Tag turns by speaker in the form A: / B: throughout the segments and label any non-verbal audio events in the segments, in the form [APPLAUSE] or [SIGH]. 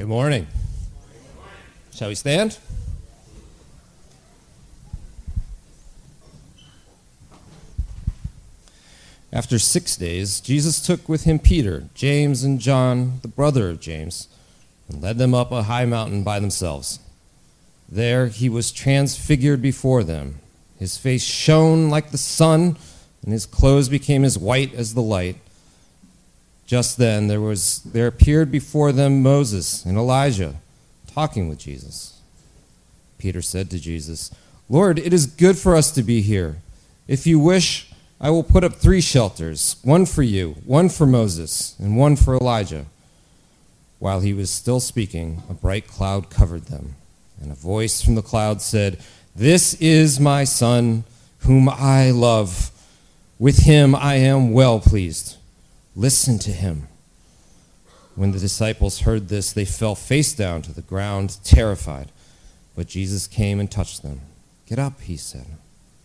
A: Good morning. Shall we stand? After six days, Jesus took with him Peter, James, and John, the brother of James, and led them up a high mountain by themselves. There he was transfigured before them. His face shone like the sun, and his clothes became as white as the light. Just then there, was, there appeared before them Moses and Elijah talking with Jesus. Peter said to Jesus, Lord, it is good for us to be here. If you wish, I will put up three shelters one for you, one for Moses, and one for Elijah. While he was still speaking, a bright cloud covered them, and a voice from the cloud said, This is my Son, whom I love. With him I am well pleased. Listen to him. When the disciples heard this, they fell face down to the ground, terrified. But Jesus came and touched them. Get up, he said.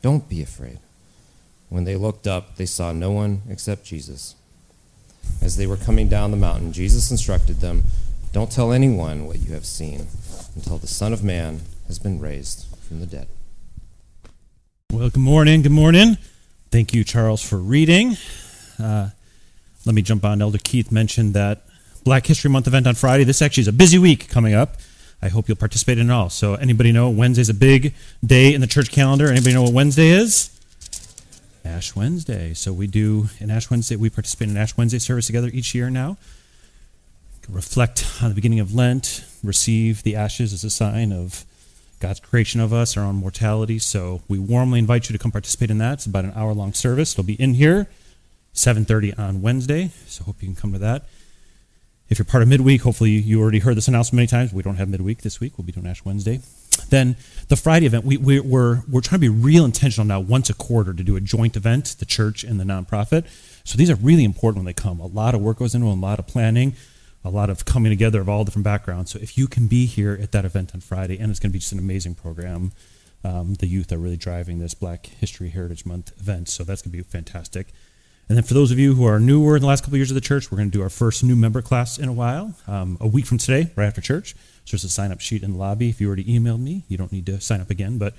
A: Don't be afraid. When they looked up, they saw no one except Jesus. As they were coming down the mountain, Jesus instructed them Don't tell anyone what you have seen until the Son of Man has been raised from the dead.
B: Well, good morning. Good morning. Thank you, Charles, for reading. Uh, let me jump on. Elder Keith mentioned that Black History Month event on Friday. This actually is a busy week coming up. I hope you'll participate in it all. So, anybody know Wednesday's a big day in the church calendar? Anybody know what Wednesday is? Ash Wednesday. So we do an Ash Wednesday. We participate in Ash Wednesday service together each year now. Reflect on the beginning of Lent. Receive the ashes as a sign of God's creation of us, our own mortality. So we warmly invite you to come participate in that. It's about an hour long service. It'll be in here, 7:30 on Wednesday. So hope you can come to that. If you're part of midweek, hopefully you already heard this announcement many times. We don't have midweek this week. We'll be doing Ash Wednesday. Then the Friday event, we, we, we're, we're trying to be real intentional now once a quarter to do a joint event, the church and the nonprofit. So these are really important when they come. A lot of work goes into them, a lot of planning, a lot of coming together of all different backgrounds. So if you can be here at that event on Friday, and it's going to be just an amazing program. Um, the youth are really driving this Black History Heritage Month event, so that's going to be fantastic. And then for those of you who are newer in the last couple of years of the church, we're going to do our first new member class in a while, um, a week from today, right after church. So there's a sign up sheet in the lobby. If you already emailed me, you don't need to sign up again. But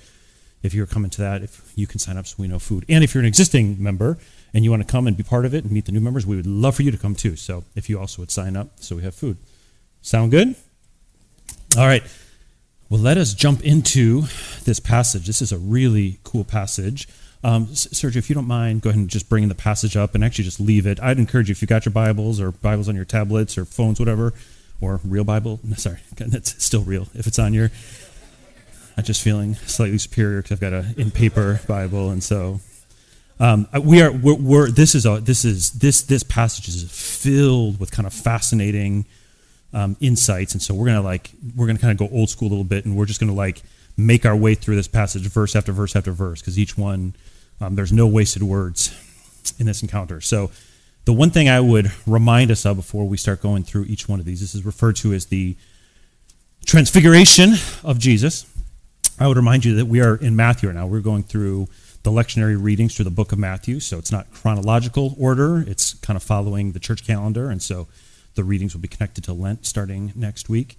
B: if you're coming to that, if you can sign up so we know food. And if you're an existing member and you want to come and be part of it and meet the new members, we would love for you to come too. So if you also would sign up so we have food. Sound good? All right. Well, let us jump into this passage. This is a really cool passage. Um, Sergio, if you don't mind, go ahead and just bring the passage up and actually just leave it. I'd encourage you, if you got your Bibles or Bibles on your tablets or phones, whatever, or real Bible. [LAUGHS] Sorry, [LAUGHS] that's still real. If it's on your, I'm just feeling slightly superior because I've got a in paper Bible, and so um, we are. We're, we're, this is a this is this this passage is filled with kind of fascinating um, insights, and so we're gonna like we're gonna kind of go old school a little bit, and we're just gonna like make our way through this passage verse after verse after verse because each one um, there's no wasted words in this encounter. So the one thing I would remind us of before we start going through each one of these, this is referred to as the transfiguration of Jesus. I would remind you that we are in Matthew right now. We're going through the lectionary readings through the book of Matthew. So it's not chronological order, it's kind of following the church calendar. And so the readings will be connected to Lent starting next week.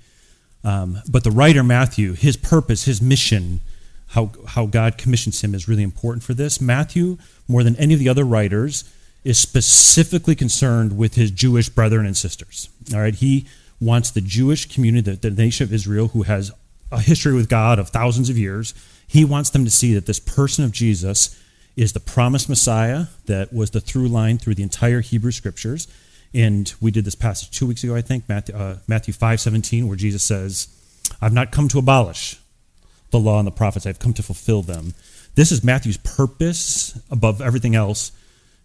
B: Um, but the writer Matthew, his purpose, his mission, how, how God commissions him is really important for this. Matthew, more than any of the other writers, is specifically concerned with his Jewish brethren and sisters. All right, he wants the Jewish community, the, the nation of Israel, who has a history with God of thousands of years, he wants them to see that this person of Jesus is the promised Messiah that was the through line through the entire Hebrew Scriptures. And we did this passage two weeks ago, I think, Matthew, uh, Matthew 5 17, where Jesus says, I've not come to abolish the law and the prophets, I've come to fulfill them. This is Matthew's purpose above everything else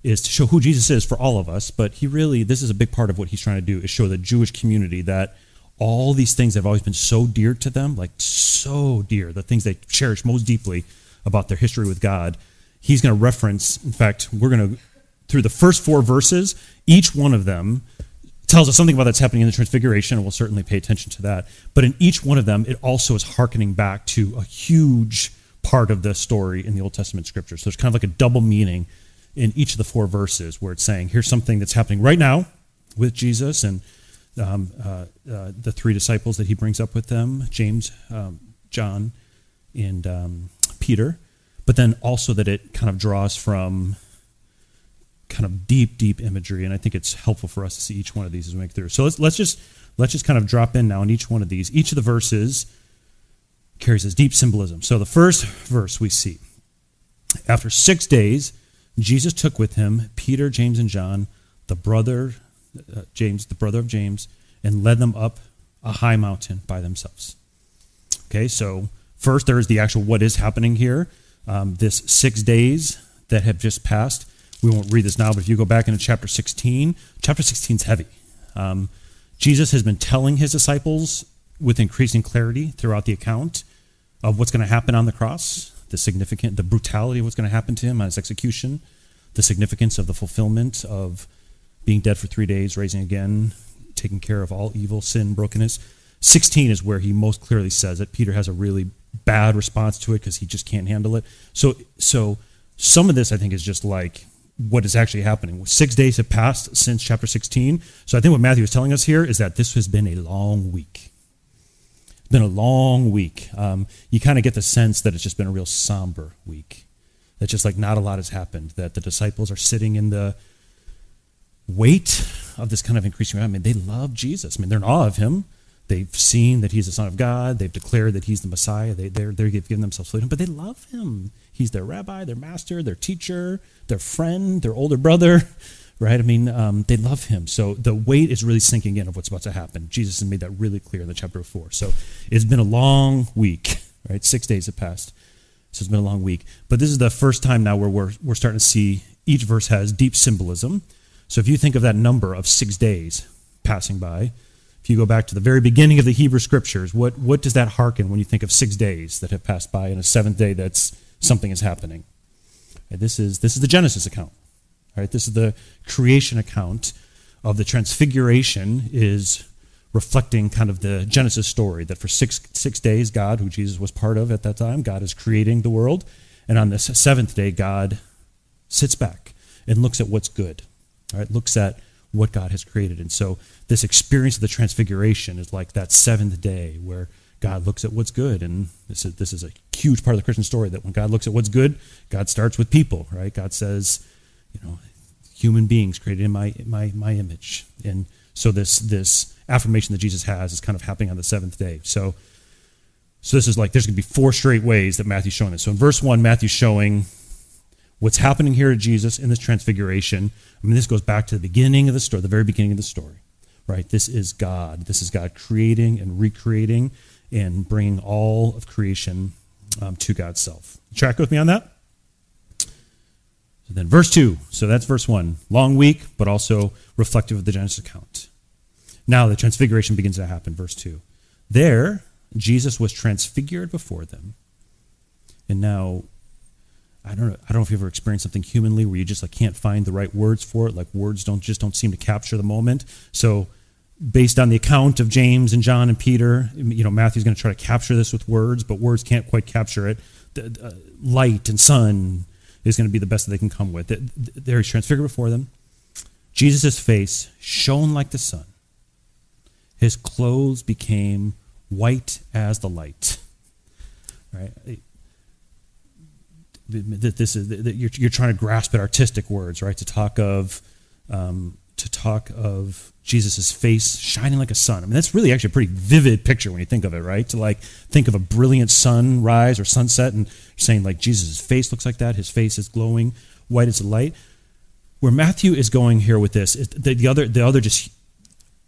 B: is to show who Jesus is for all of us, but he really, this is a big part of what he's trying to do, is show the Jewish community that all these things have always been so dear to them, like so dear, the things they cherish most deeply about their history with God. He's going to reference, in fact, we're going to, through the first four verses, each one of them tells us something about that's happening in the Transfiguration, and we'll certainly pay attention to that. But in each one of them, it also is hearkening back to a huge part of the story in the Old Testament scripture. So there's kind of like a double meaning in each of the four verses where it's saying, here's something that's happening right now with Jesus, and um, uh, uh, the three disciples that he brings up with them James, um, John, and um, Peter, but then also that it kind of draws from kind of deep, deep imagery, and I think it's helpful for us to see each one of these as we make through. So let's let's just let's just kind of drop in now in each one of these. Each of the verses carries this deep symbolism. So the first verse we see after six days, Jesus took with him Peter, James, and John, the brother uh, James, the brother of James, and led them up a high mountain by themselves. Okay, so first there is the actual what is happening here. Um, this six days that have just passed we won't read this now, but if you go back into chapter 16, chapter 16 is heavy. Um, Jesus has been telling his disciples with increasing clarity throughout the account of what's going to happen on the cross, the significant, the brutality of what's going to happen to him on his execution, the significance of the fulfillment of being dead for three days, raising again, taking care of all evil, sin, brokenness. 16 is where he most clearly says it. Peter has a really bad response to it because he just can't handle it. So, so some of this I think is just like what is actually happening. Six days have passed since chapter 16. So I think what Matthew is telling us here is that this has been a long week. It's been a long week. Um, you kind of get the sense that it's just been a real somber week. That just like not a lot has happened. That the disciples are sitting in the weight of this kind of increasing. I mean, they love Jesus. I mean, they're in awe of him. They've seen that he's the Son of God. They've declared that he's the Messiah. They, they're, they're giving themselves to him, but they love him. He's their rabbi, their master, their teacher, their friend, their older brother, [LAUGHS] right? I mean, um, they love him. So the weight is really sinking in of what's about to happen. Jesus has made that really clear in the chapter before. So it's been a long week, [LAUGHS] right? Six days have passed. So it's been a long week. But this is the first time now where we're, we're starting to see each verse has deep symbolism. So if you think of that number of six days passing by, if you go back to the very beginning of the Hebrew scriptures, what, what does that hearken when you think of six days that have passed by and a seventh day that's something is happening? Right, this, is, this is the Genesis account. Right? This is the creation account of the transfiguration is reflecting kind of the Genesis story that for six, six days, God, who Jesus was part of at that time, God is creating the world. And on this seventh day, God sits back and looks at what's good. Right? Looks at what God has created. And so this experience of the transfiguration is like that seventh day where God looks at what's good. And this is, this is a huge part of the Christian story that when God looks at what's good, God starts with people, right? God says, you know, human beings created in my, my, my image. And so this, this affirmation that Jesus has is kind of happening on the seventh day. So, so this is like, there's going to be four straight ways that Matthew's showing this. So in verse one, Matthew's showing what's happening here to Jesus in this transfiguration. I mean, this goes back to the beginning of the story, the very beginning of the story, right? This is God. This is God creating and recreating and bringing all of creation um, to God's self. Track with me on that? So then, verse 2. So that's verse 1. Long week, but also reflective of the Genesis account. Now the transfiguration begins to happen. Verse 2. There, Jesus was transfigured before them. And now I don't know. I don't know if you've ever experienced something humanly where you just like can't find the right words for it. Like words don't just don't seem to capture the moment. So, based on the account of James and John and Peter, you know Matthew's going to try to capture this with words, but words can't quite capture it. The, uh, light and sun is going to be the best that they can come with. There he's transfigured before them. Jesus' face shone like the sun. His clothes became white as the light. Right that this is that you're, you're trying to grasp at artistic words, right? To talk of um, to talk of Jesus's face shining like a sun. I mean, that's really actually a pretty vivid picture when you think of it, right? To like think of a brilliant sunrise or sunset and saying like Jesus's face looks like that. His face is glowing white as light. Where Matthew is going here with this is the, the other the other just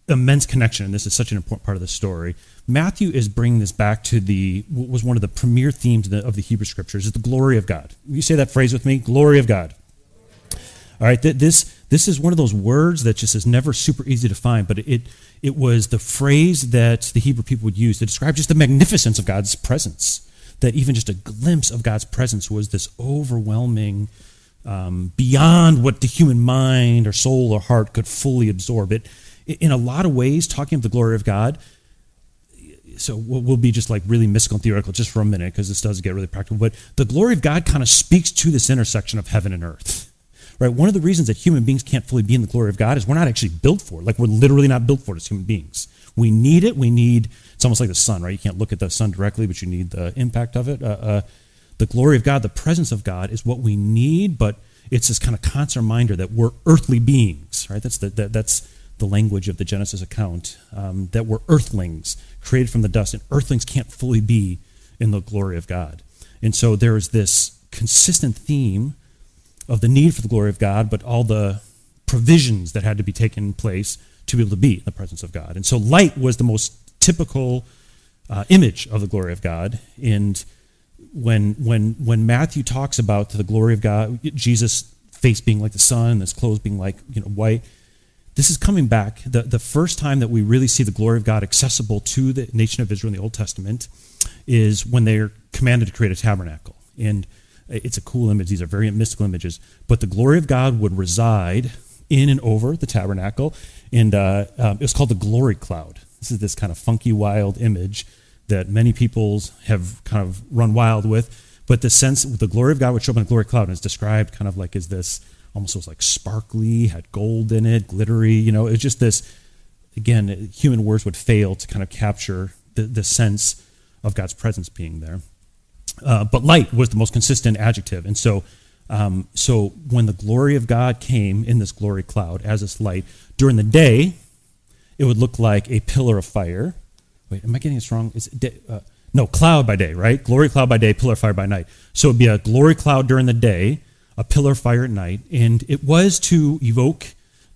B: immense connection, and this is such an important part of the story. Matthew is bringing this back to the what was one of the premier themes of the, of the Hebrew Scriptures is the glory of God. Will you say that phrase with me? Glory of God. All right, this this is one of those words that just is never super easy to find, but it it was the phrase that the Hebrew people would use to describe just the magnificence of God's presence. That even just a glimpse of God's presence was this overwhelming, um, beyond what the human mind or soul or heart could fully absorb. It in a lot of ways, talking of the glory of God, so we'll be just like really mystical and theoretical just for a minute because this does get really practical. But the glory of God kind of speaks to this intersection of heaven and earth, right? One of the reasons that human beings can't fully be in the glory of God is we're not actually built for it. Like we're literally not built for it as human beings. We need it. We need, it's almost like the sun, right? You can't look at the sun directly, but you need the impact of it. Uh, uh, the glory of God, the presence of God is what we need, but it's this kind of constant reminder that we're earthly beings, right? That's the, that, that's the language of the Genesis account, um, that we're earthlings, created from the dust, and earthlings can't fully be in the glory of God. And so there is this consistent theme of the need for the glory of God, but all the provisions that had to be taken place to be able to be in the presence of God. And so light was the most typical uh, image of the glory of God. And when when when Matthew talks about the glory of God, Jesus' face being like the sun, his clothes being like you know white, this is coming back. The the first time that we really see the glory of God accessible to the nation of Israel in the Old Testament is when they're commanded to create a tabernacle. And it's a cool image. These are very mystical images. But the glory of God would reside in and over the tabernacle. And uh, um, it was called the glory cloud. This is this kind of funky, wild image that many peoples have kind of run wild with. But the sense, the glory of God would show up in a glory cloud, and is described kind of like as this, almost was like sparkly, had gold in it, glittery. You know, it's just this. Again, human words would fail to kind of capture the, the sense of God's presence being there. Uh, but light was the most consistent adjective, and so um, so when the glory of God came in this glory cloud as this light during the day, it would look like a pillar of fire. Wait, am I getting this wrong? Is day, uh, no cloud by day, right? Glory cloud by day, pillar of fire by night. So it'd be a glory cloud during the day, a pillar of fire at night, and it was to evoke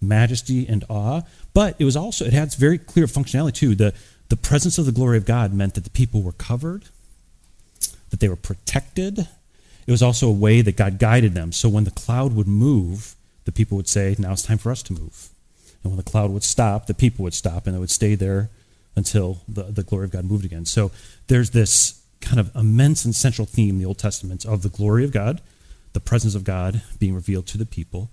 B: majesty and awe. But it was also it had very clear functionality too. The the presence of the glory of God meant that the people were covered, that they were protected, it was also a way that God guided them. So when the cloud would move, the people would say, Now it's time for us to move. And when the cloud would stop, the people would stop and they would stay there until the, the glory of God moved again. So there's this kind of immense and central theme in the Old Testament of the glory of God, the presence of God being revealed to the people.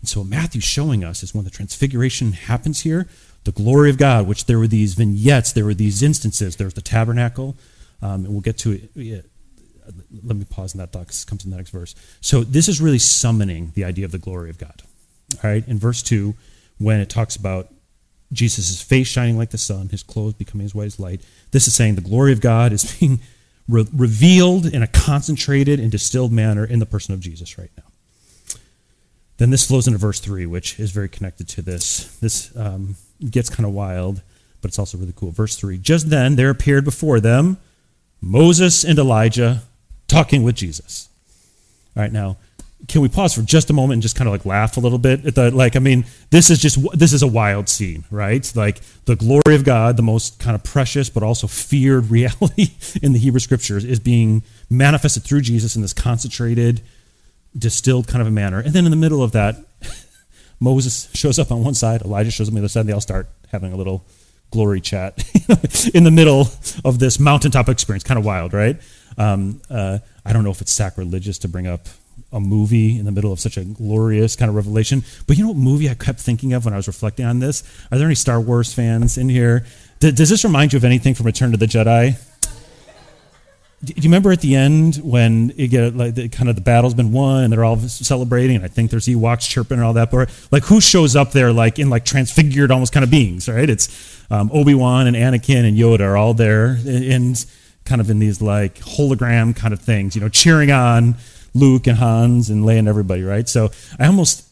B: And so Matthew's showing us is when the transfiguration happens here, the glory of God, which there were these vignettes, there were these instances. There's the tabernacle, um, and we'll get to it let me pause in that thought because it comes in the next verse. So this is really summoning the idea of the glory of God. All right, in verse 2, when it talks about Jesus' face shining like the sun, his clothes becoming as white as light, this is saying the glory of God is [LAUGHS] being re- revealed in a concentrated and distilled manner in the person of Jesus right now. Then this flows into verse 3, which is very connected to this. This um, gets kind of wild, but it's also really cool. Verse 3 Just then there appeared before them Moses and Elijah talking with Jesus. All right, now, can we pause for just a moment and just kind of like laugh a little bit at the like? I mean, this is just this is a wild scene, right? Like the glory of God, the most kind of precious but also feared [LAUGHS] reality in the Hebrew Scriptures, is being manifested through Jesus in this concentrated, distilled kind of a manner. And then in the middle of that, [LAUGHS] Moses shows up on one side, Elijah shows up on the other side, and they all start having a little glory chat [LAUGHS] in the middle of this mountaintop experience. Kind of wild, right? Um, uh, I don't know if it's sacrilegious to bring up a movie in the middle of such a glorious kind of revelation. But you know what movie I kept thinking of when I was reflecting on this? Are there any Star Wars fans in here? D- does this remind you of anything from Return to the Jedi? Do you remember at the end when you get like the, kind of the battle's been won and they're all celebrating and I think there's Ewoks chirping and all that, but like who shows up there like in like transfigured almost kind of beings, right? It's um, Obi Wan and Anakin and Yoda are all there and kind of in these like hologram kind of things, you know, cheering on Luke and Hans and Leia and everybody, right? So I almost,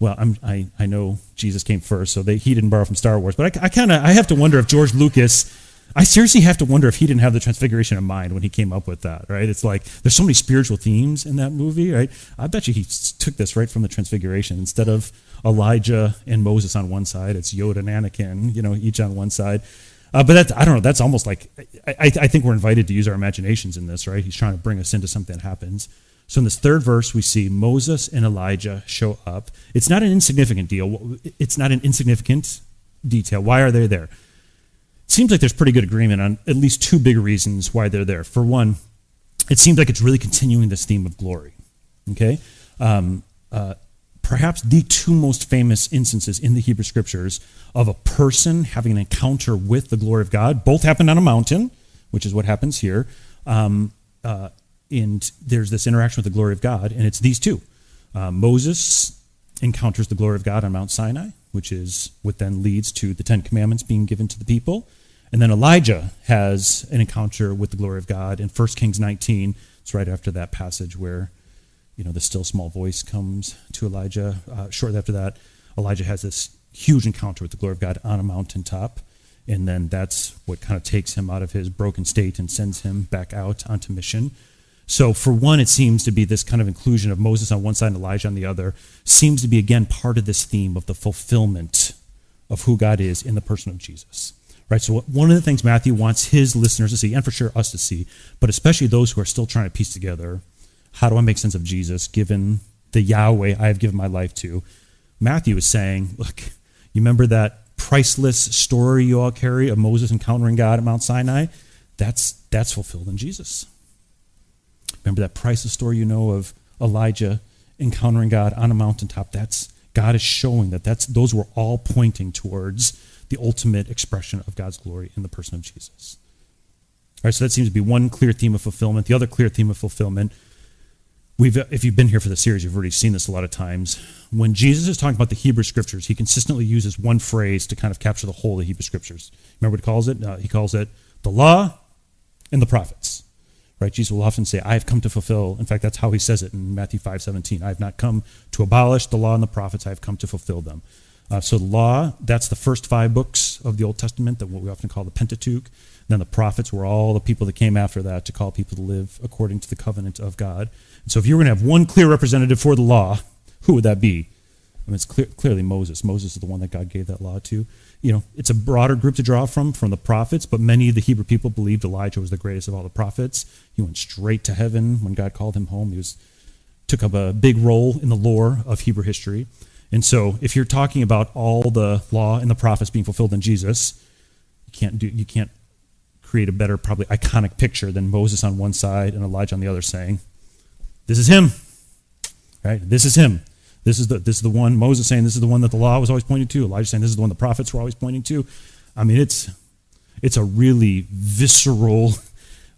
B: well, I'm, I, I know Jesus came first, so they, he didn't borrow from Star Wars, but I, I kind of, I have to wonder if George Lucas, I seriously have to wonder if he didn't have the Transfiguration in mind when he came up with that, right? It's like there's so many spiritual themes in that movie, right? I bet you he took this right from the Transfiguration. Instead of Elijah and Moses on one side, it's Yoda and Anakin, you know, each on one side. Uh, but that's, I don't know, that's almost like, I, I think we're invited to use our imaginations in this, right? He's trying to bring us into something that happens. So in this third verse, we see Moses and Elijah show up. It's not an insignificant deal. It's not an insignificant detail. Why are they there? It seems like there's pretty good agreement on at least two big reasons why they're there. For one, it seems like it's really continuing this theme of glory. Okay? Um, uh, perhaps the two most famous instances in the Hebrew Scriptures of a person having an encounter with the glory of God. Both happened on a mountain, which is what happens here. Um, uh, and there's this interaction with the glory of God, and it's these two uh, Moses encounters the glory of God on Mount Sinai, which is what then leads to the Ten Commandments being given to the people. And then Elijah has an encounter with the glory of God in 1 Kings 19. It's right after that passage where, you know, the still small voice comes to Elijah. Uh, shortly after that, Elijah has this huge encounter with the glory of God on a mountaintop. And then that's what kind of takes him out of his broken state and sends him back out onto mission. So, for one, it seems to be this kind of inclusion of Moses on one side and Elijah on the other, seems to be, again, part of this theme of the fulfillment of who God is in the person of Jesus. Right? So, one of the things Matthew wants his listeners to see, and for sure us to see, but especially those who are still trying to piece together how do I make sense of Jesus given the Yahweh I have given my life to? Matthew is saying, look, you remember that priceless story you all carry of Moses encountering God at Mount Sinai? That's, that's fulfilled in Jesus. Remember that priceless story you know of Elijah encountering God on a mountaintop? That's God is showing that that's those were all pointing towards the ultimate expression of God's glory in the person of Jesus. All right, so that seems to be one clear theme of fulfillment. The other clear theme of fulfillment, we've if you've been here for the series, you've already seen this a lot of times. When Jesus is talking about the Hebrew Scriptures, he consistently uses one phrase to kind of capture the whole of the Hebrew Scriptures. Remember what he calls it? Uh, he calls it the law and the prophets right? Jesus will often say, I have come to fulfill. In fact, that's how he says it in Matthew 5 17. I have not come to abolish the law and the prophets, I have come to fulfill them. Uh, so, the law, that's the first five books of the Old Testament, that what we often call the Pentateuch. And then the prophets were all the people that came after that to call people to live according to the covenant of God. And so, if you were going to have one clear representative for the law, who would that be? I mean, it's clear, clearly Moses. Moses is the one that God gave that law to you know, it's a broader group to draw from, from the prophets, but many of the Hebrew people believed Elijah was the greatest of all the prophets. He went straight to heaven when God called him home. He was, took up a big role in the lore of Hebrew history. And so, if you're talking about all the law and the prophets being fulfilled in Jesus, you can't do, you can't create a better, probably iconic picture than Moses on one side and Elijah on the other saying, "This is him." Right? This is him. This is the this is the one Moses saying this is the one that the law was always pointing to. Elijah saying this is the one the prophets were always pointing to. I mean, it's it's a really visceral,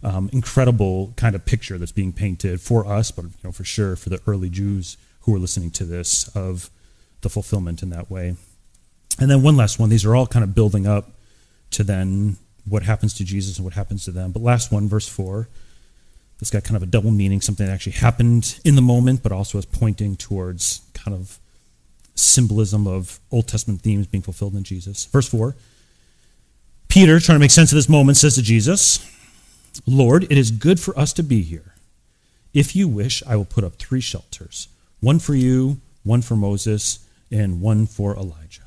B: um, incredible kind of picture that's being painted for us, but you know for sure for the early Jews who were listening to this of the fulfillment in that way. And then one last one. These are all kind of building up to then what happens to Jesus and what happens to them. But last one, verse four. It's got kind of a double meaning, something that actually happened in the moment, but also is pointing towards kind of symbolism of Old Testament themes being fulfilled in Jesus. Verse 4 Peter, trying to make sense of this moment, says to Jesus, Lord, it is good for us to be here. If you wish, I will put up three shelters one for you, one for Moses, and one for Elijah.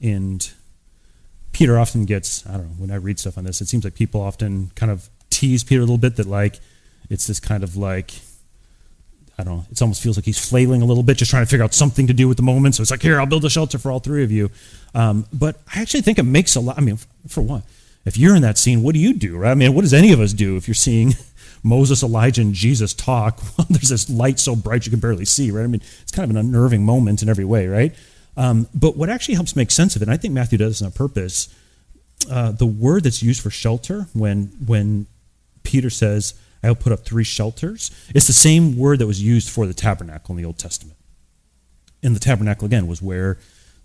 B: And Peter often gets, I don't know, when I read stuff on this, it seems like people often kind of tease Peter a little bit that, like, it's this kind of like, I don't know, it almost feels like he's flailing a little bit, just trying to figure out something to do with the moment. So it's like, here, I'll build a shelter for all three of you. Um, but I actually think it makes a lot, I mean, for one, if you're in that scene, what do you do, right? I mean, what does any of us do if you're seeing [LAUGHS] Moses, Elijah, and Jesus talk? [LAUGHS] Well, there's this light so bright you can barely see, right? I mean, it's kind of an unnerving moment in every way, right? Um, but what actually helps make sense of it, and I think Matthew does this on purpose, uh, the word that's used for shelter when when Peter says, "I'll put up three shelters," it's the same word that was used for the tabernacle in the Old Testament. And the tabernacle again was where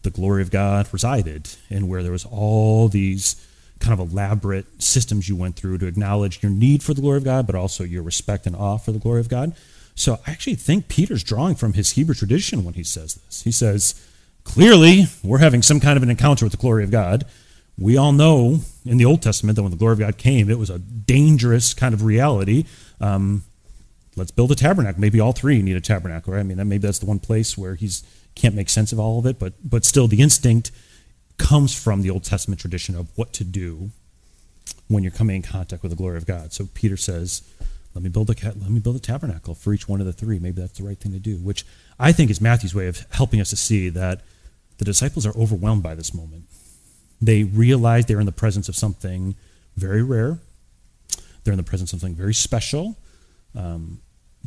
B: the glory of God resided, and where there was all these kind of elaborate systems you went through to acknowledge your need for the glory of God, but also your respect and awe for the glory of God. So I actually think Peter's drawing from his Hebrew tradition when he says this. He says Clearly, we're having some kind of an encounter with the glory of God. We all know in the Old Testament that when the glory of God came, it was a dangerous kind of reality. Um, let's build a tabernacle. Maybe all three need a tabernacle, right? I mean, maybe that's the one place where he's can't make sense of all of it, but but still, the instinct comes from the Old Testament tradition of what to do when you're coming in contact with the glory of God. So Peter says, "Let me build a let me build a tabernacle for each one of the three. Maybe that's the right thing to do." Which I think is Matthew's way of helping us to see that the disciples are overwhelmed by this moment. They realize they're in the presence of something very rare. They're in the presence of something very special, um,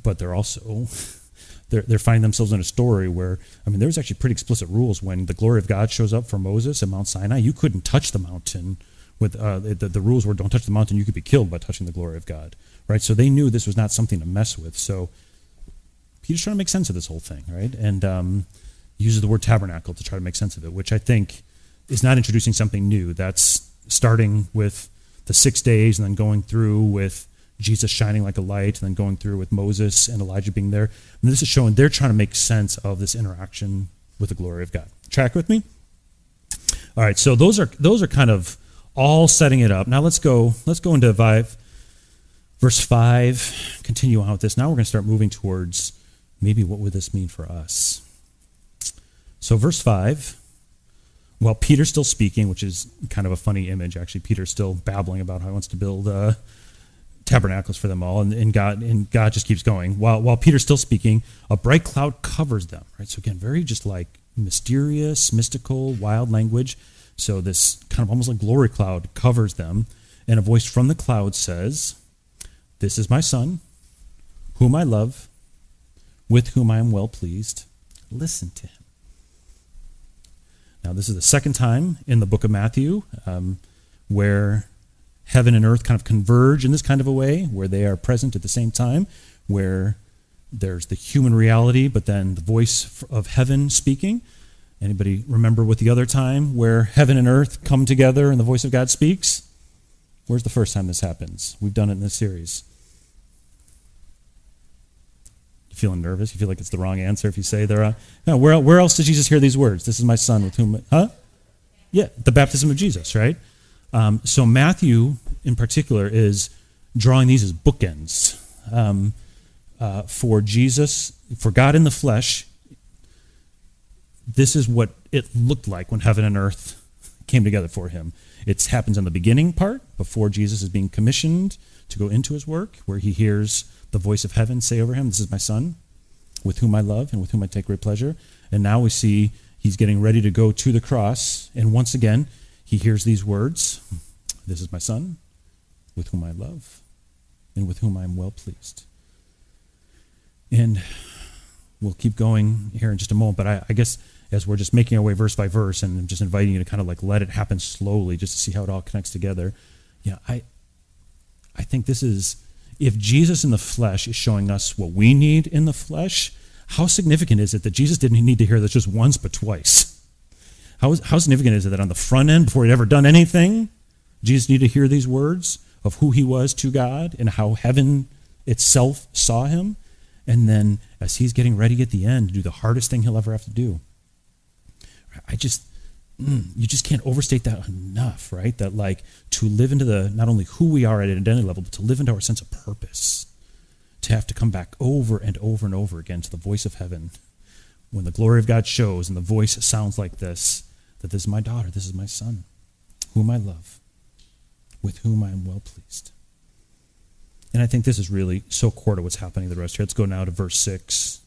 B: but they're also [LAUGHS] they're, they're finding themselves in a story where I mean, there's actually pretty explicit rules when the glory of God shows up for Moses at Mount Sinai. You couldn't touch the mountain. With uh, the, the rules were don't touch the mountain. You could be killed by touching the glory of God, right? So they knew this was not something to mess with. So Peter's trying to make sense of this whole thing, right? And um, uses the word tabernacle to try to make sense of it, which I think is not introducing something new. That's starting with the six days and then going through with Jesus shining like a light and then going through with Moses and Elijah being there. And this is showing they're trying to make sense of this interaction with the glory of God. Track with me? All right, so those are those are kind of all setting it up. Now let's go let's go into five, verse five. Continue on with this. Now we're going to start moving towards maybe what would this mean for us. So verse five. While Peter's still speaking, which is kind of a funny image, actually, Peter's still babbling about how he wants to build uh, tabernacles for them all, and, and, God and God just keeps going. While while Peter's still speaking, a bright cloud covers them. Right. So again, very just like mysterious, mystical, wild language. So this kind of almost like glory cloud covers them, and a voice from the cloud says, "This is my son, whom I love, with whom I am well pleased. Listen to him." Now, this is the second time in the book of Matthew um, where heaven and earth kind of converge in this kind of a way, where they are present at the same time, where there's the human reality, but then the voice of heaven speaking. Anybody remember what the other time where heaven and earth come together and the voice of God speaks? Where's the first time this happens? We've done it in this series. You feeling nervous? You feel like it's the wrong answer if you say there. Uh, no, where, where else did Jesus hear these words? This is my son with whom, huh? Yeah, the baptism of Jesus, right? Um, so Matthew, in particular, is drawing these as bookends um, uh, for Jesus, for God in the flesh. This is what it looked like when heaven and earth came together for him. It happens in the beginning part, before Jesus is being commissioned to go into his work, where he hears the voice of heaven say over him, This is my son, with whom I love and with whom I take great pleasure. And now we see he's getting ready to go to the cross. And once again, he hears these words This is my son, with whom I love, and with whom I am well pleased. And we'll keep going here in just a moment, but I, I, guess as we're just making our way verse by verse and I'm just inviting you to kind of like let it happen slowly just to see how it all connects together. Yeah, I I think this is if Jesus in the flesh is showing us what we need in the flesh, how significant is it that Jesus didn't need to hear this just once but twice? How, how significant is it that on the front end, before he'd ever done anything, Jesus needed to hear these words of who he was to God and how heaven itself saw him? And then as he's getting ready at the end to do the hardest thing he'll ever have to do. I just, mm, you just can't overstate that enough, right? That like to live into the, not only who we are at an identity level, but to live into our sense of purpose. To have to come back over and over and over again to the voice of heaven when the glory of God shows and the voice sounds like this that this is my daughter, this is my son, whom I love, with whom I am well pleased. And I think this is really so core to what's happening the rest here. Let's go now to verse 6.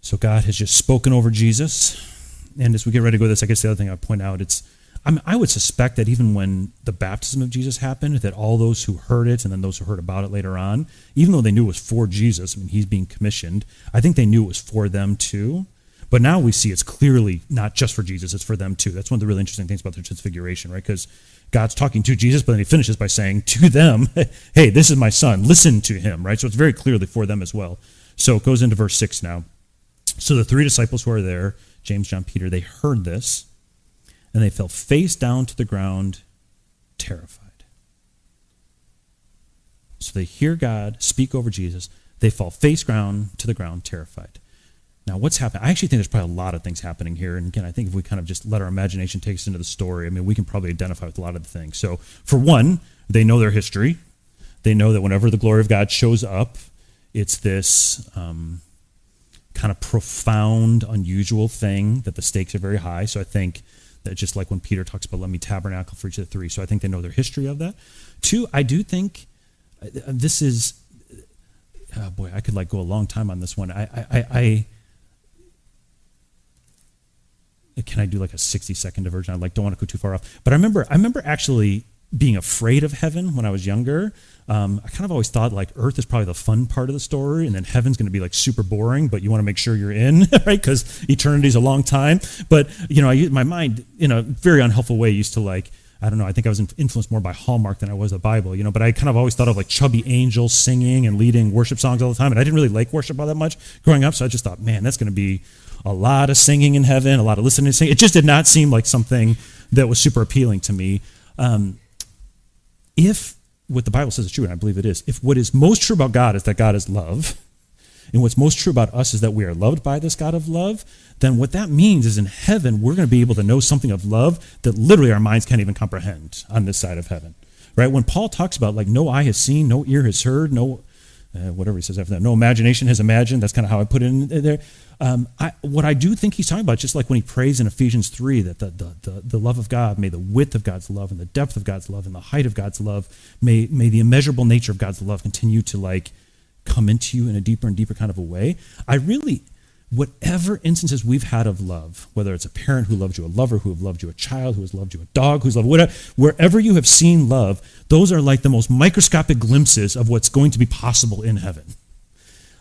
B: So God has just spoken over Jesus. And as we get ready to go to this, I guess the other thing I'd point out, it's I, mean, I would suspect that even when the baptism of Jesus happened, that all those who heard it and then those who heard about it later on, even though they knew it was for Jesus, I mean, he's being commissioned, I think they knew it was for them too. But now we see it's clearly not just for Jesus, it's for them too. That's one of the really interesting things about the transfiguration, right? Because God's talking to Jesus, but then he finishes by saying to them, [LAUGHS] hey, this is my son, listen to him, right? So it's very clearly for them as well. So it goes into verse 6 now. So the three disciples who are there, James, John, Peter, they heard this and they fell face down to the ground, terrified. So they hear God speak over Jesus. They fall face ground to the ground, terrified. Now, what's happening? I actually think there's probably a lot of things happening here. And again, I think if we kind of just let our imagination take us into the story, I mean, we can probably identify with a lot of the things. So, for one, they know their history. They know that whenever the glory of God shows up, it's this um, kind of profound, unusual thing that the stakes are very high. So, I think that just like when Peter talks about let me tabernacle for each of the three. So I think they know their history of that. Two, I do think uh, this is, oh boy, I could like go a long time on this one. I, I, I, I can I do like a 60 second diversion? I like don't want to go too far off. But I remember, I remember actually being afraid of heaven when I was younger. Um, I kind of always thought like Earth is probably the fun part of the story, and then heaven's going to be like super boring, but you want to make sure you're in, [LAUGHS] right? Because eternity is a long time. But you know, I, my mind in a very unhelpful way used to like I don't know. I think I was influenced more by Hallmark than I was the Bible, you know. But I kind of always thought of like chubby angels singing and leading worship songs all the time, and I didn't really like worship all that much growing up. So I just thought, man, that's going to be a lot of singing in heaven, a lot of listening to sing. It just did not seem like something that was super appealing to me. Um, if what the Bible says is true, and I believe it is, if what is most true about God is that God is love, and what's most true about us is that we are loved by this God of love, then what that means is in heaven, we're going to be able to know something of love that literally our minds can't even comprehend on this side of heaven. Right? When Paul talks about like no eye has seen, no ear has heard, no uh, whatever he says after that, no imagination has imagined. That's kind of how I put it in there. Um, I, what I do think he's talking about, just like when he prays in Ephesians 3, that the, the, the, the, love of God, may the width of God's love and the depth of God's love and the height of God's love, may, may the immeasurable nature of God's love continue to like come into you in a deeper and deeper kind of a way. I really, whatever instances we've had of love, whether it's a parent who loved you, a lover who have loved you, a child who has loved you, a dog who's loved whatever, wherever you have seen love, those are like the most microscopic glimpses of what's going to be possible in heaven.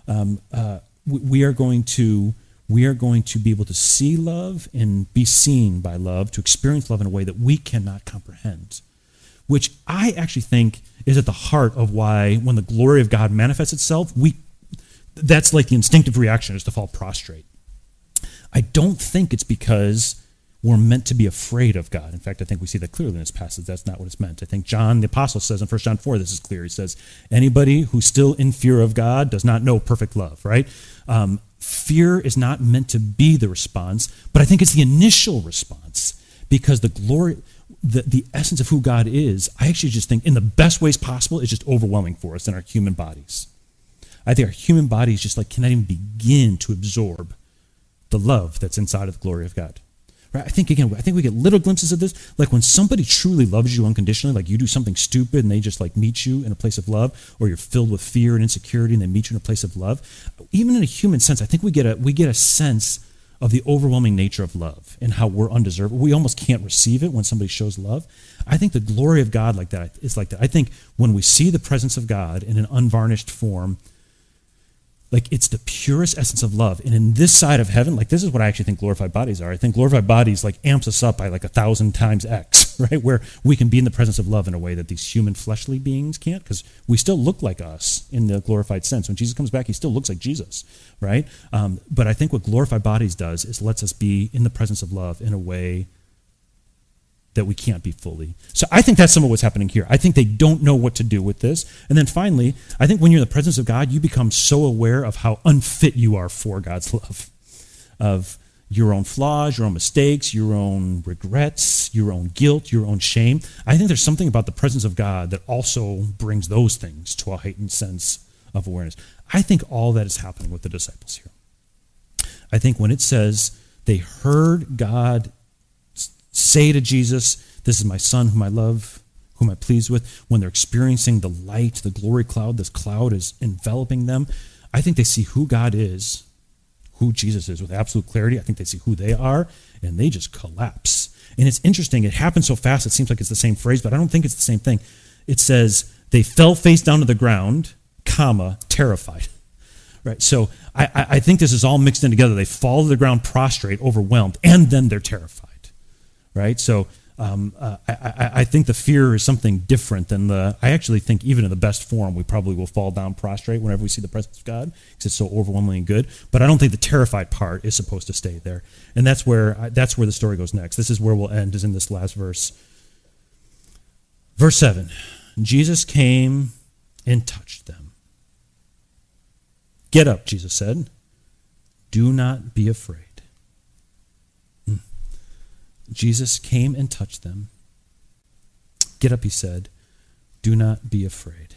B: Um, uh, we are going to we are going to be able to see love and be seen by love, to experience love in a way that we cannot comprehend, which I actually think is at the heart of why when the glory of God manifests itself, we that's like the instinctive reaction is to fall prostrate. I don't think it's because we're meant to be afraid of God. In fact, I think we see that clearly in this passage. That's not what it's meant. I think John the Apostle says in 1 John 4, this is clear. He says, anybody who's still in fear of God does not know perfect love, right? Um, fear is not meant to be the response, but I think it's the initial response because the glory, the, the essence of who God is, I actually just think in the best ways possible is just overwhelming for us in our human bodies. I think our human bodies just like cannot even begin to absorb the love that's inside of the glory of God. I think again, I think we get little glimpses of this, like when somebody truly loves you unconditionally, like you do something stupid and they just like meet you in a place of love, or you're filled with fear and insecurity and they meet you in a place of love. Even in a human sense, I think we get a we get a sense of the overwhelming nature of love and how we're undeserved. We almost can't receive it when somebody shows love. I think the glory of God like that is like that. I think when we see the presence of God in an unvarnished form, like it's the purest essence of love. And in this side of heaven like this is what i actually think glorified bodies are. I think glorified bodies like amps us up by like a thousand times x [LAUGHS] right? Where we can be in the presence of love in a way that these human fleshly beings can't because we still look like us in the glorified sense. When jesus comes back he still looks like jesus right? Um, but i think what glorified bodies does is lets us be in the presence of love in a way that we can't be fully. So I think that's some of what's happening here. I think they don't know what to do with this. And then finally, I think when you're in the presence of God, you become so aware of how unfit you are for God's love, of your own flaws, your own mistakes, your own regrets, your own guilt, your own shame. I think there's something about the presence of God that also brings those things to a heightened sense of awareness. I think all that is happening with the disciples here. I think when it says they heard God say to Jesus, This is my son whom I love, whom I please with, when they're experiencing the light, the glory cloud, this cloud is enveloping them, I think they see who God is, who Jesus is with absolute clarity. I think they see who they are, and they just collapse. And it's interesting, it happens so fast, it seems like it's the same phrase, but I don't think it's the same thing. It says, they fell face down to the ground, comma, terrified. Right? So I, I think this is all mixed in together. They fall to the ground prostrate, overwhelmed, and then they're terrified right? So um, uh, I, I, think the fear is something different than the. I actually think even in the best form, we probably will fall down prostrate whenever we see the presence of God because it's so overwhelmingly good. But I don't think the terrified part is supposed to stay there, and that's where that's where the story goes next. This is where we'll end. Is in this last verse. Verse seven, Jesus came and touched them. Get up, Jesus said. Do not be afraid. Jesus came and touched them. Get up, he said. Do not be afraid.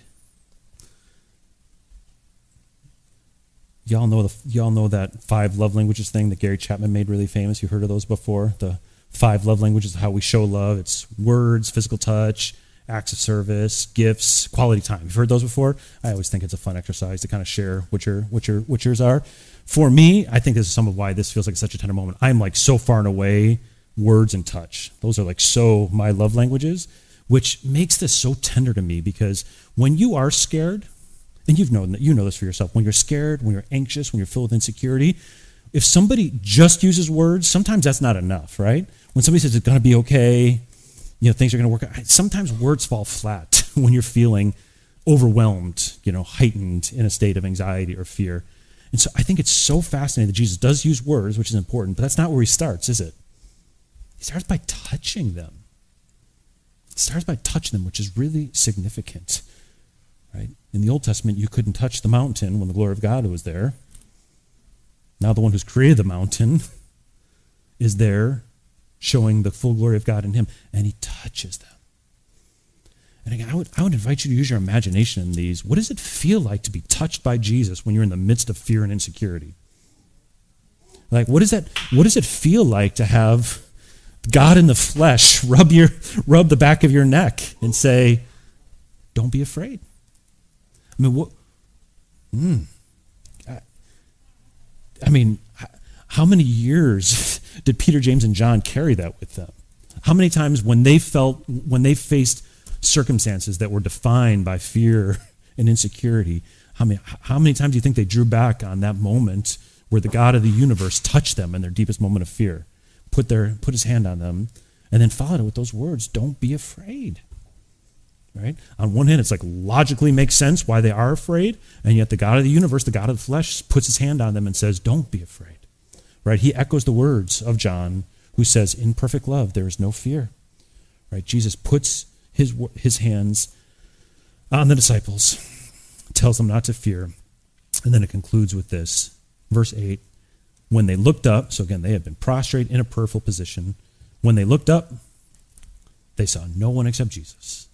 B: Y'all know the y'all know that five love languages thing that Gary Chapman made really famous. You heard of those before? The five love languages, how we show love. It's words, physical touch, acts of service, gifts, quality time. You've heard those before? I always think it's a fun exercise to kind of share what your what your what yours are. For me, I think this is some of why this feels like such a tender moment. I'm like so far and away words and touch. Those are like so my love languages, which makes this so tender to me because when you are scared, and you've known that you know this for yourself, when you're scared, when you're anxious, when you're filled with insecurity, if somebody just uses words, sometimes that's not enough, right? When somebody says it's gonna be okay, you know, things are going to work out. Sometimes words fall flat [LAUGHS] when you're feeling overwhelmed, you know, heightened in a state of anxiety or fear. And so I think it's so fascinating that Jesus does use words, which is important, but that's not where he starts, is it? He starts by touching them. He starts by touching them, which is really significant. Right? In the Old Testament, you couldn't touch the mountain when the glory of God was there. Now the one who's created the mountain [LAUGHS] is there showing the full glory of God in him, and he touches them. And again, I would, I would invite you to use your imagination in these. What does it feel like to be touched by Jesus when you're in the midst of fear and insecurity? Like, what, is that, what does it feel like to have God in the flesh [LAUGHS] rub, your, rub the back of your neck and say, Don't be afraid? I mean, what? Mm, I, I mean, how many years [LAUGHS] did Peter, James, and John carry that with them? How many times when they felt, when they faced circumstances that were defined by fear [LAUGHS] and insecurity, how many, how many times do you think they drew back on that moment where the God of the universe touched them in their deepest moment of fear, put, their, put his hand on them, and then followed it with those words don't be afraid? Right? On one hand, it's like logically makes sense why they are afraid, and yet the God of the universe, the God of the flesh, puts his hand on them and says, Don't be afraid. Right? He echoes the words of John, who says, In perfect love, there is no fear. Right? Jesus puts his, his hands on the disciples, tells them not to fear. And then it concludes with this. Verse 8 When they looked up, so again, they had been prostrate in a prayerful position. When they looked up, they saw no one except Jesus.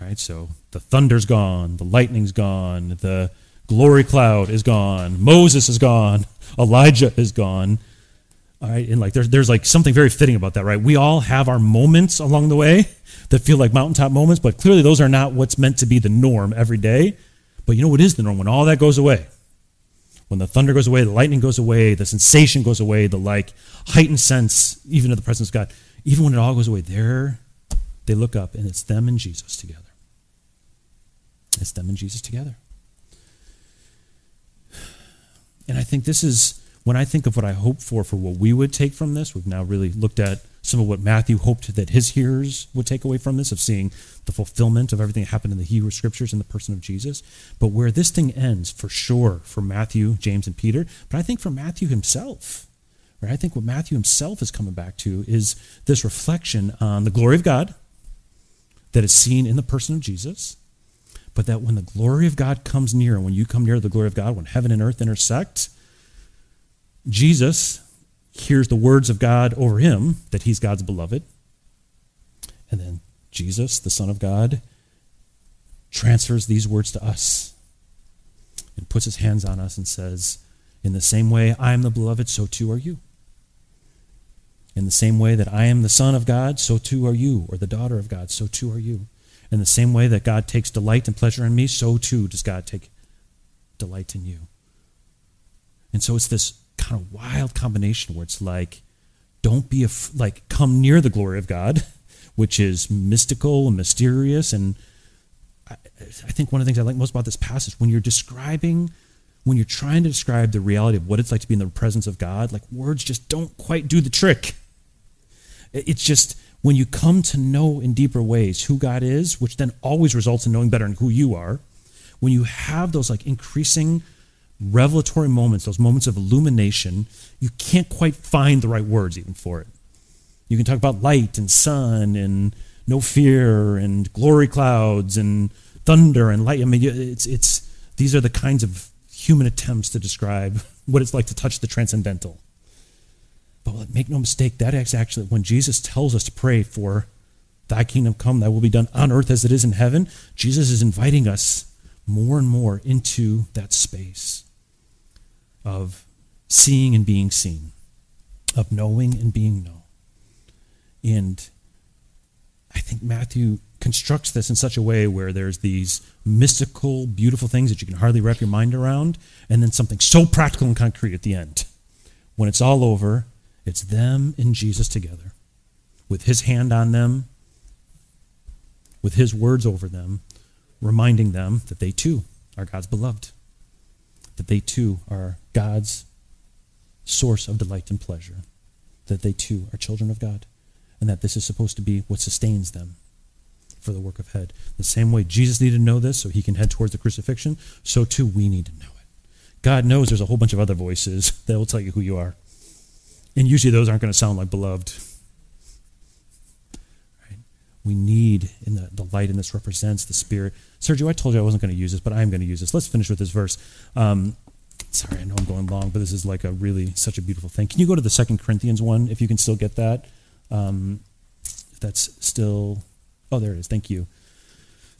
B: All right, so the thunder's gone, the lightning's gone, the glory cloud is gone, Moses is gone, [LAUGHS] Elijah is gone. All right, and like there's there's like something very fitting about that, right? We all have our moments along the way [LAUGHS] that feel like mountaintop moments, but clearly those are not what's meant to be the norm every day. But you know what is the norm? When all that goes away, when the thunder goes away, the lightning goes away, the sensation goes away, the like heightened sense, even of the presence of God, even when it all goes away, there they look up and it's them and Jesus together. It's them and Jesus together. And I think this is when I think of what I hope for for what we would take from this. We've now really looked at some of what Matthew hoped that his hearers would take away from this, of seeing the fulfillment of everything that happened in the Hebrew Scriptures in the person of Jesus. But where this thing ends, for sure, for Matthew, James, and Peter, but I think for Matthew himself, right? I think what Matthew himself is coming back to is this reflection on the glory of God that is seen in the person of Jesus, but that when the glory of God comes near, and when you come near the glory of God, when heaven and earth intersect, Jesus hears the words of God over him that he's God's beloved. And then Jesus, the Son of God, transfers these words to us and puts his hands on us and says, In the same way I am the beloved, so too are you. In the same way that I am the Son of God, so too are you, or the daughter of God, so too are you. In the same way that God takes delight and pleasure in me, so too does God take delight in you. And so it's this kind of wild combination where it's like, don't be a like come near the glory of God, [LAUGHS] which is mystical and mysterious. And I, I think one of the things I like most about this passage when you're describing, when you're trying to describe the reality of what it's like to be in the presence of God, like words just don't quite do the trick. It's just when you come to know in deeper ways who God is, which then always results in knowing better and who you are, when you have those like increasing revelatory moments, those moments of illumination, you can't quite find the right words even for it. You can talk about light and sun and no fear and glory clouds and thunder and light. I mean, it's, it's, these are the kinds of human attempts to describe [LAUGHS] what it's like to touch the transcendental. But make no mistake, that is actually when Jesus tells us to pray for thy kingdom come, thy will be done on earth as it is in heaven, Jesus is inviting us more and more into that space of seeing and being seen, of knowing and being known. And I think Matthew constructs this in such a way where there's these mystical, beautiful things that you can hardly wrap your mind around, and then something so practical and concrete at the end. When it's all over, it's them and Jesus together, with his hand on them, with his words over them, reminding them that they too are God's beloved that they too are God's source of delight and pleasure, that they too are children of God. and that this is supposed to be what sustains them for the work of head. The same way Jesus needed to know this so he can head towards the crucifixion, so too we need to know it. God knows there's a whole bunch of other voices [LAUGHS] that will tell you who you are. And usually those aren't going to sound like beloved. Right? We need, in the, the light, and this represents the Spirit. Sergio, I told you I wasn't going to use this, but I am going to use this. Let's finish with this verse. Um, sorry, I know I'm going long, but this is like a really such a beautiful thing. Can you go to the Second Corinthians one if you can still get that? Um, if that's still, oh, there it is. Thank you.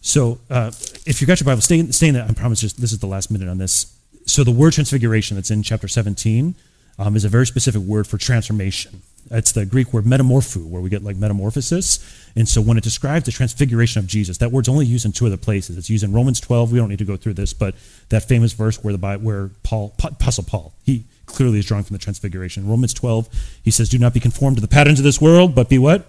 B: So, uh, if you got your Bible, stay, stay in that. I promise. Just this is the last minute on this. So, the word transfiguration that's in chapter 17 um, is a very specific word for transformation. It's the Greek word metamorpho, where we get like metamorphosis. And so when it describes the transfiguration of Jesus, that word's only used in two other places. It's used in Romans 12. We don't need to go through this, but that famous verse where the where Paul, Apostle Paul, he clearly is drawing from the transfiguration. Romans 12, he says, "Do not be conformed to the patterns of this world, but be what?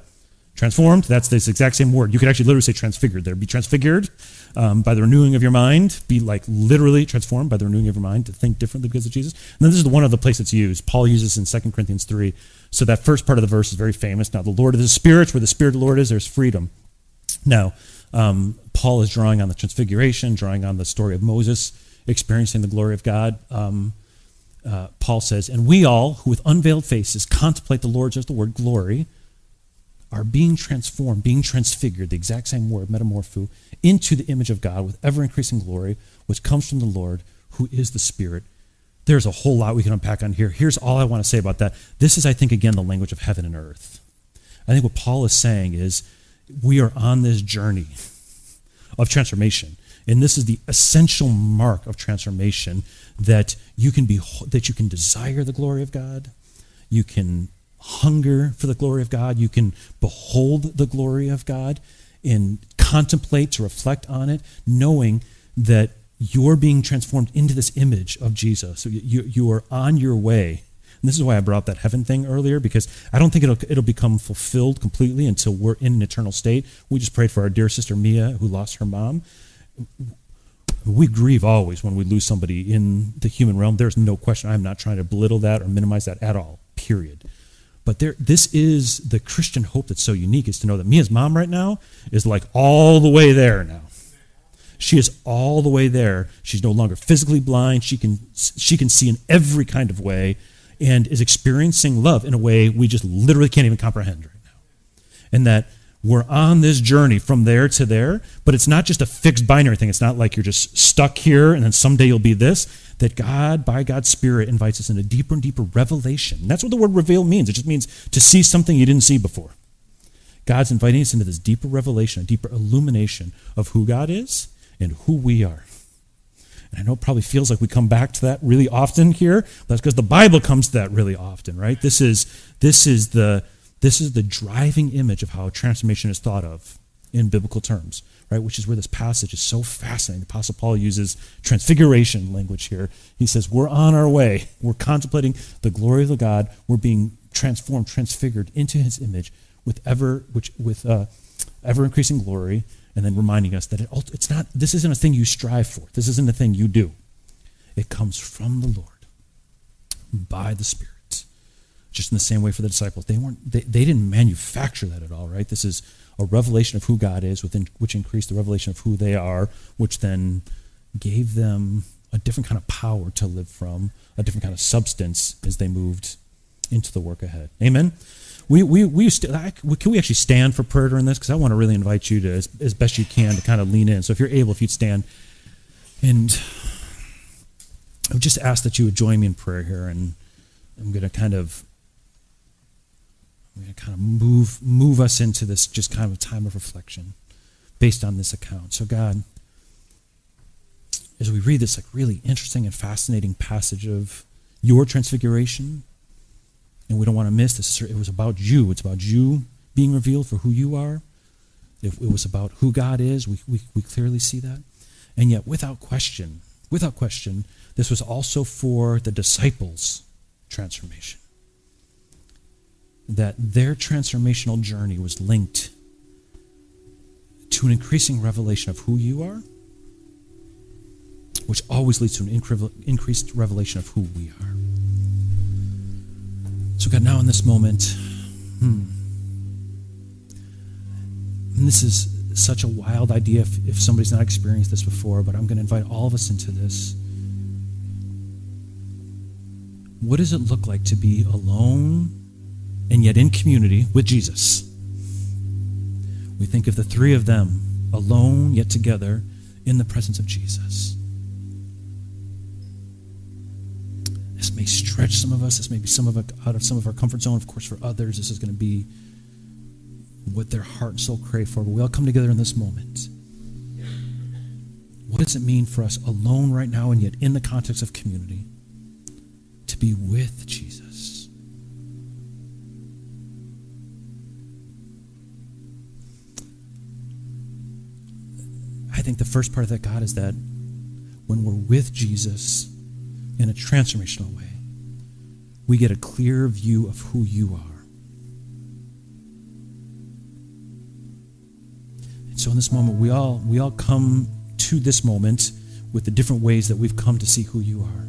B: Transformed. That's this exact same word. You could actually literally say transfigured there. Be transfigured um, by the renewing of your mind. Be like literally transformed by the renewing of your mind to think differently because of Jesus. And then this is the one other place it's used. Paul uses in 2 Corinthians 3. So that first part of the verse is very famous. Now, the Lord of the Spirit. Where the Spirit of the Lord is, there's freedom. Now, um, Paul is drawing on the transfiguration, drawing on the story of Moses experiencing the glory of God. Um, uh, Paul says, And we all, who with unveiled faces contemplate the Lord, just the word glory, are being transformed, being transfigured, the exact same word, metamorpho, into the image of God with ever increasing glory, which comes from the Lord, who is the Spirit. There's a whole lot we can unpack on here. Here's all I want to say about that. This is, I think, again, the language of heaven and earth. I think what Paul is saying is we are on this journey of transformation. And this is the essential mark of transformation that you can be that you can desire the glory of God, you can hunger for the glory of God. You can behold the glory of God and contemplate to reflect on it, knowing that you're being transformed into this image of Jesus. So you, you are on your way. And this is why I brought that heaven thing earlier, because I don't think it'll, it'll become fulfilled completely until we're in an eternal state. We just prayed for our dear sister Mia, who lost her mom. We grieve always when we lose somebody in the human realm. There's no question. I'm not trying to belittle that or minimize that at all, period. But there, this is the Christian hope that's so unique is to know that Mia's mom right now is like all the way there now. She is all the way there. She's no longer physically blind. She can, she can see in every kind of way and is experiencing love in a way we just literally can't even comprehend right now. And that we're on this journey from there to there, but it's not just a fixed binary thing. It's not like you're just stuck here and then someday you'll be this that God, by God's Spirit, invites us into deeper and deeper revelation. That's what the word reveal means. It just means to see something you didn't see before. God's inviting us into this deeper revelation, a deeper illumination of who God is and who we are. And I know it probably feels like we come back to that really often here. That's because the Bible comes to that really often, right? This is this is the this is the driving image of how transformation is thought of in biblical terms right? Which is where this passage is so fascinating. The Apostle Paul uses transfiguration language here. He says, We're on our way. We're contemplating the glory of the God. We're being transformed, transfigured into his image with ever, which, with, uh, ever increasing glory, and then reminding us that it, it's not, this isn't a thing you strive for. This isn't a thing you do. It comes from the Lord by the Spirit. Just in the same way for the disciples. They weren't they, they didn't manufacture that at all, right? This is a revelation of who God is, within, which increased the revelation of who they are, which then gave them a different kind of power to live from, a different kind of substance as they moved into the work ahead. Amen. We we we st- can we actually stand for prayer during this because I want to really invite you to as, as best you can to kind of lean in. So if you're able, if you'd stand, and I would just ask that you would join me in prayer here, and I'm going to kind of we're going to kind of move move us into this just kind of a time of reflection based on this account. So God, as we read this like really interesting and fascinating passage of your transfiguration, and we don't want to miss this. It was about you. It's about you being revealed for who you are. If it was about who God is, we, we, we clearly see that. And yet, without question, without question, this was also for the disciples' transformation that their transformational journey was linked to an increasing revelation of who you are, which always leads to an increased revelation of who we are. So, God, now in this moment, hmm, this is such a wild idea if, if somebody's not experienced this before, but I'm going to invite all of us into this. What does it look like to be alone and yet in community with Jesus? We think of the three of them alone yet together in the presence of Jesus. This may stretch some of us. This may be some of it out of some of our comfort zone. Of course, for others, this is going to be what their heart and soul crave for. But we all come together in this moment. What does it mean for us alone right now and yet in the context of community to be with Jesus? Think the first part of that, God, is that when we're with Jesus in a transformational way, we get a clear view of who you are. And so in this moment, we all we all come to this moment with the different ways that we've come to see who you are.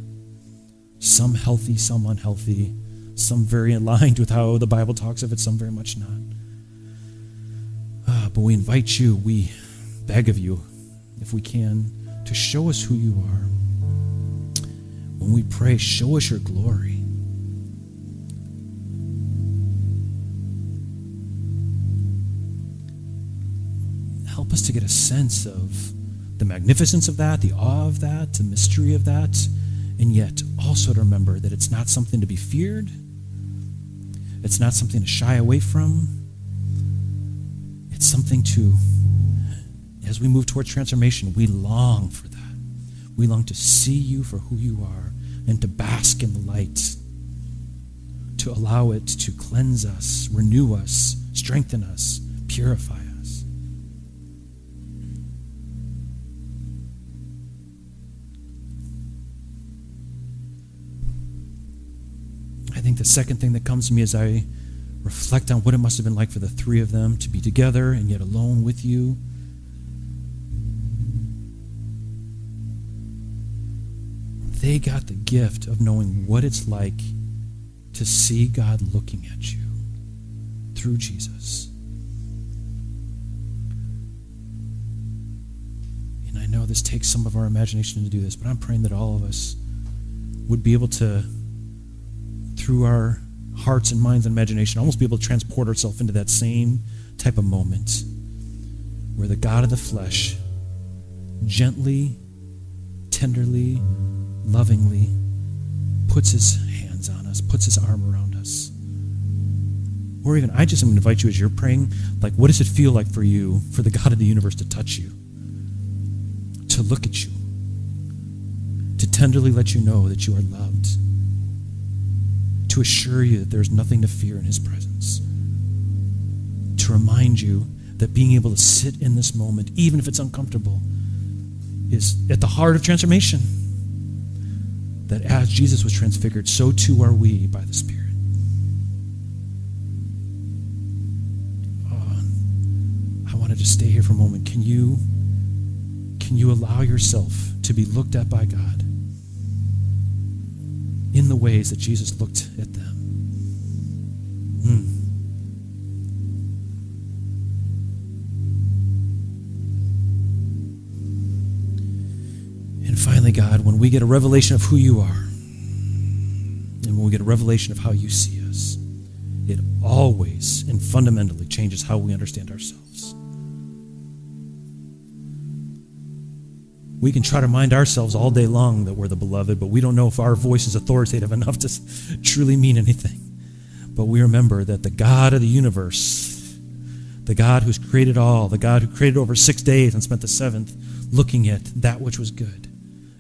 B: Some healthy, some unhealthy, some very [LAUGHS] aligned with how the Bible talks of it, some very much not. Uh, but we invite you, we beg of you, we can, to show us who you are. When we pray, show us your glory. help us to get a sense of the magnificence of that, the awe of that, the mystery of that, and yet also to remember that it's not something to be feared. It's not something to shy away from. It's something to, as we move towards transformation, we long for that. We long to see you for who you are and to bask in the light, to allow it to cleanse us, renew us, strengthen us, purify us. I think the second thing that comes to me as I reflect on what it must have been like for the three of them to be together and yet alone with you. They got the gift of knowing what it's like to see God looking at you through Jesus. And I know this takes some of our imagination to do this, but I'm praying that all of us would be able to through our hearts and minds and imagination, almost be able to transport ourselves into that same type of moment where the God of the flesh gently, tenderly, lovingly puts his hands on us, puts his arm around us. Or even, I just invite you as you're praying, like, what does it feel like for you, for the God of the universe to touch you, to look at you, to tenderly let you know that you are loved? to assure you that there's nothing to fear in His presence. To remind you that being able to sit in this moment, even if it's uncomfortable, is at the heart of transformation. That as Jesus was transfigured, so too are we by the Spirit. Oh, I wanted to stay here for a moment. Can you, can you allow yourself to be looked at by God? in the ways that Jesus looked at them. Hmm. God, when we get a revelation of who you are, and when we get a revelation of how you see us, it always and fundamentally changes how we understand ourselves. We can try to mind ourselves all day long that we're the beloved, but we don't know if our voice is authoritative [LAUGHS] enough to truly mean anything. But we remember that the God of the universe, the God who's created all, the God who created over six days and spent the seventh looking at that which was good.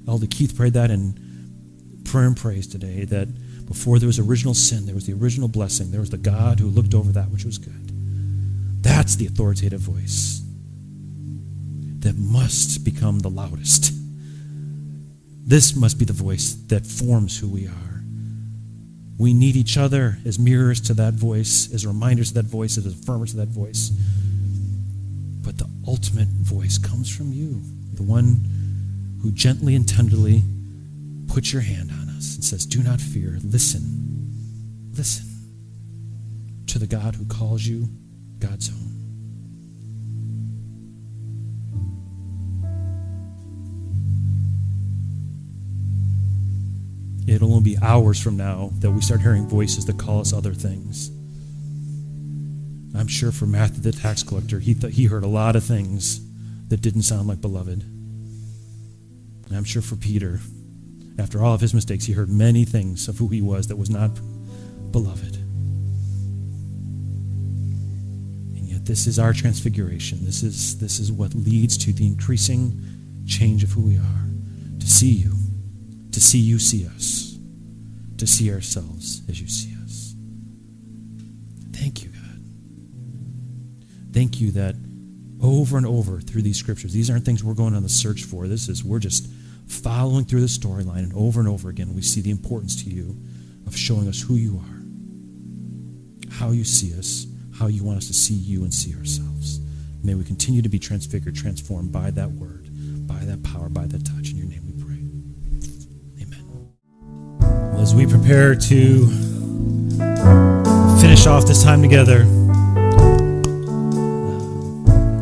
B: Elder Keith prayed that in prayer and praise today that before there was original sin, there was the original blessing. There was the God who looked over that which was good. That's the authoritative voice that must become the loudest. This must be the voice that forms who we are. We need each other as mirrors to that voice, as reminders to that voice, as affirmers to that voice. But the ultimate voice comes from you, the one who gently and tenderly puts your hand on us and says, Do not fear. Listen. Listen to the God who calls you God's own. It'll only be hours from now that we start hearing voices that call us other things. I'm sure for Matthew the tax collector, he, th- he heard a lot of things that didn't sound like beloved. And I'm sure for Peter, after all of his mistakes, he heard many things of who he was that was not beloved. And yet, this is our transfiguration. This is, this is what leads to the increasing change of who we are to see you, to see you see us, to see ourselves as you see us. Thank you, God. Thank you that over and over through these scriptures, these aren't things we're going on the search for. This is, we're just following through the storyline, and over and over again, we see the importance to you of showing us who you are, how you see us, how you want us to see you and see ourselves. May we continue to be transfigured, transformed by that word, by that power, by that touch. In your name we pray. Amen. Well, as we prepare to finish off this time together, um,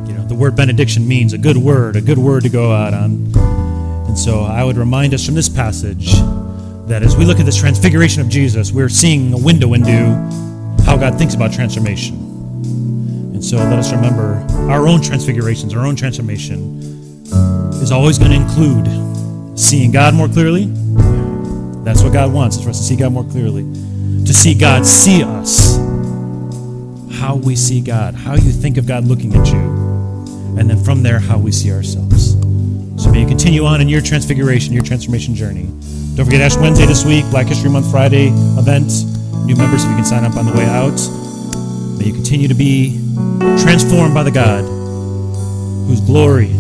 B: you know, the word benediction means a good word, a good word to go out on. So I would remind us from this passage that as we look at this transfiguration of Jesus, we're seeing a window into how God thinks about transformation. And so let us remember our own transfigurations, our own transformation is always going to include seeing God more clearly. That's what God wants, is for us to see God more clearly. To see God see us. How we see God, how you think of God looking at you. And then from there, how we see ourselves. You continue on in your transfiguration, your transformation journey. Don't forget Ash Wednesday this week, Black History Month Friday event. New members, if you can sign up on the way out. May you continue to be transformed by the God whose glory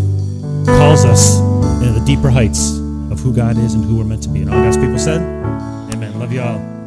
B: calls us into the deeper heights of who God is and who we're meant to be. And all God's people said, Amen. Love you all.